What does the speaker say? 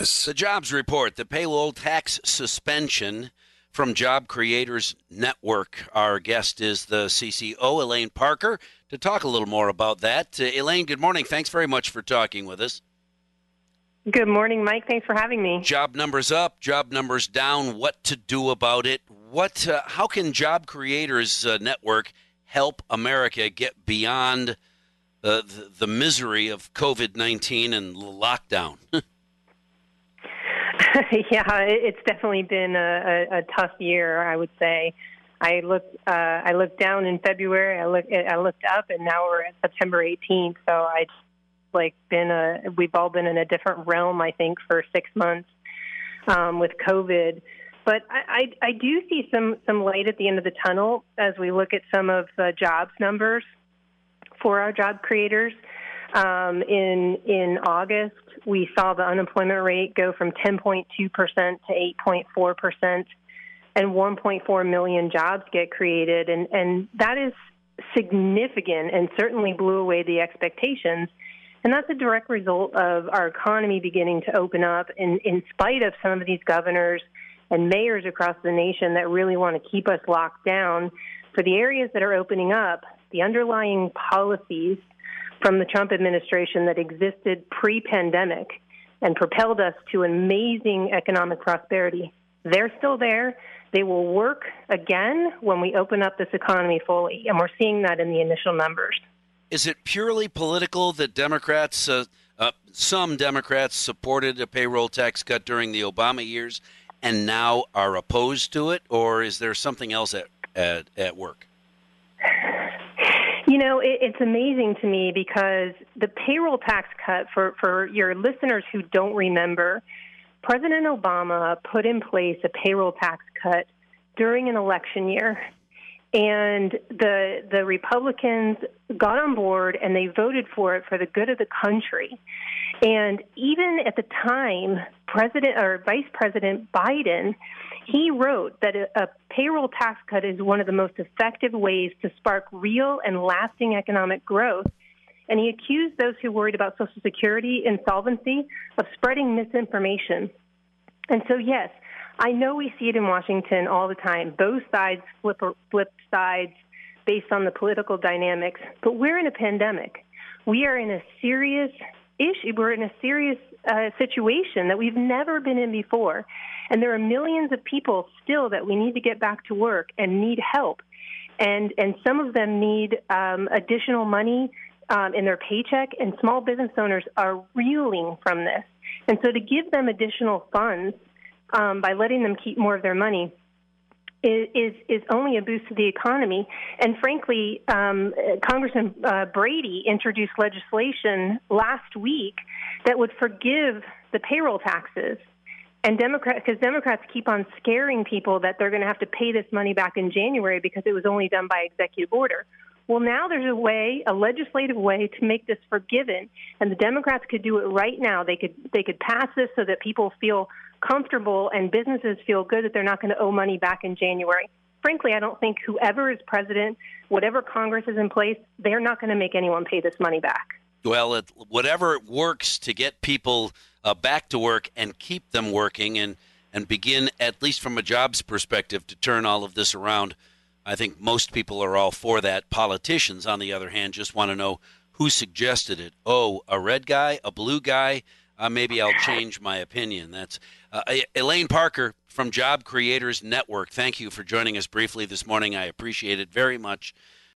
Service. The jobs report, the payroll tax suspension from Job Creators Network. Our guest is the CCO, Elaine Parker, to talk a little more about that. Uh, Elaine, good morning. Thanks very much for talking with us. Good morning, Mike. Thanks for having me. Job numbers up, job numbers down. What to do about it? What? Uh, how can Job Creators uh, Network help America get beyond the, the misery of COVID 19 and lockdown? yeah, it's definitely been a, a, a, tough year, I would say. I looked, uh, I looked down in February. I looked, I looked up, and now we're at September 18th. So I, like, been a. We've all been in a different realm, I think, for six months um, with COVID. But I, I, I do see some some light at the end of the tunnel as we look at some of the jobs numbers for our job creators. Um, in in August, we saw the unemployment rate go from 10.2 percent to 8.4 percent, and 1.4 million jobs get created, and and that is significant, and certainly blew away the expectations. And that's a direct result of our economy beginning to open up, in, in spite of some of these governors and mayors across the nation that really want to keep us locked down. For the areas that are opening up, the underlying policies from the Trump administration that existed pre pandemic and propelled us to amazing economic prosperity, they're still there. They will work again when we open up this economy fully, and we're seeing that in the initial numbers. Is it purely political that Democrats, uh, uh, some Democrats, supported a payroll tax cut during the Obama years and now are opposed to it, or is there something else at, at, at work? You know, it, it's amazing to me because the payroll tax cut, for, for your listeners who don't remember, President Obama put in place a payroll tax cut during an election year. And the the Republicans got on board and they voted for it for the good of the country. And even at the time, President or Vice President Biden, he wrote that a, a payroll tax cut is one of the most effective ways to spark real and lasting economic growth. And he accused those who worried about Social Security insolvency of spreading misinformation. And so, yes, I know we see it in Washington all the time. Both sides flip, flip sides based on the political dynamics. But we're in a pandemic. We are in a serious issue. We're in a serious uh, situation that we've never been in before. And there are millions of people still that we need to get back to work and need help. And, and some of them need um, additional money um, in their paycheck, and small business owners are reeling from this. And so to give them additional funds um, by letting them keep more of their money is is only a boost to the economy. And frankly, um, Congressman uh, Brady introduced legislation last week that would forgive the payroll taxes. And Democrats, because Democrats keep on scaring people that they're going to have to pay this money back in January because it was only done by executive order. Well, now there's a way, a legislative way to make this forgiven, and the Democrats could do it right now. They could they could pass this so that people feel comfortable and businesses feel good that they're not going to owe money back in January. Frankly, I don't think whoever is president, whatever Congress is in place, they're not going to make anyone pay this money back. Well, it, whatever works to get people uh, back to work and keep them working and, and begin, at least from a jobs perspective, to turn all of this around. I think most people are all for that. Politicians, on the other hand, just want to know who suggested it. Oh, a red guy, a blue guy, uh, maybe I'll change my opinion. That's uh, Elaine Parker from Job Creators Network. Thank you for joining us briefly this morning. I appreciate it very much.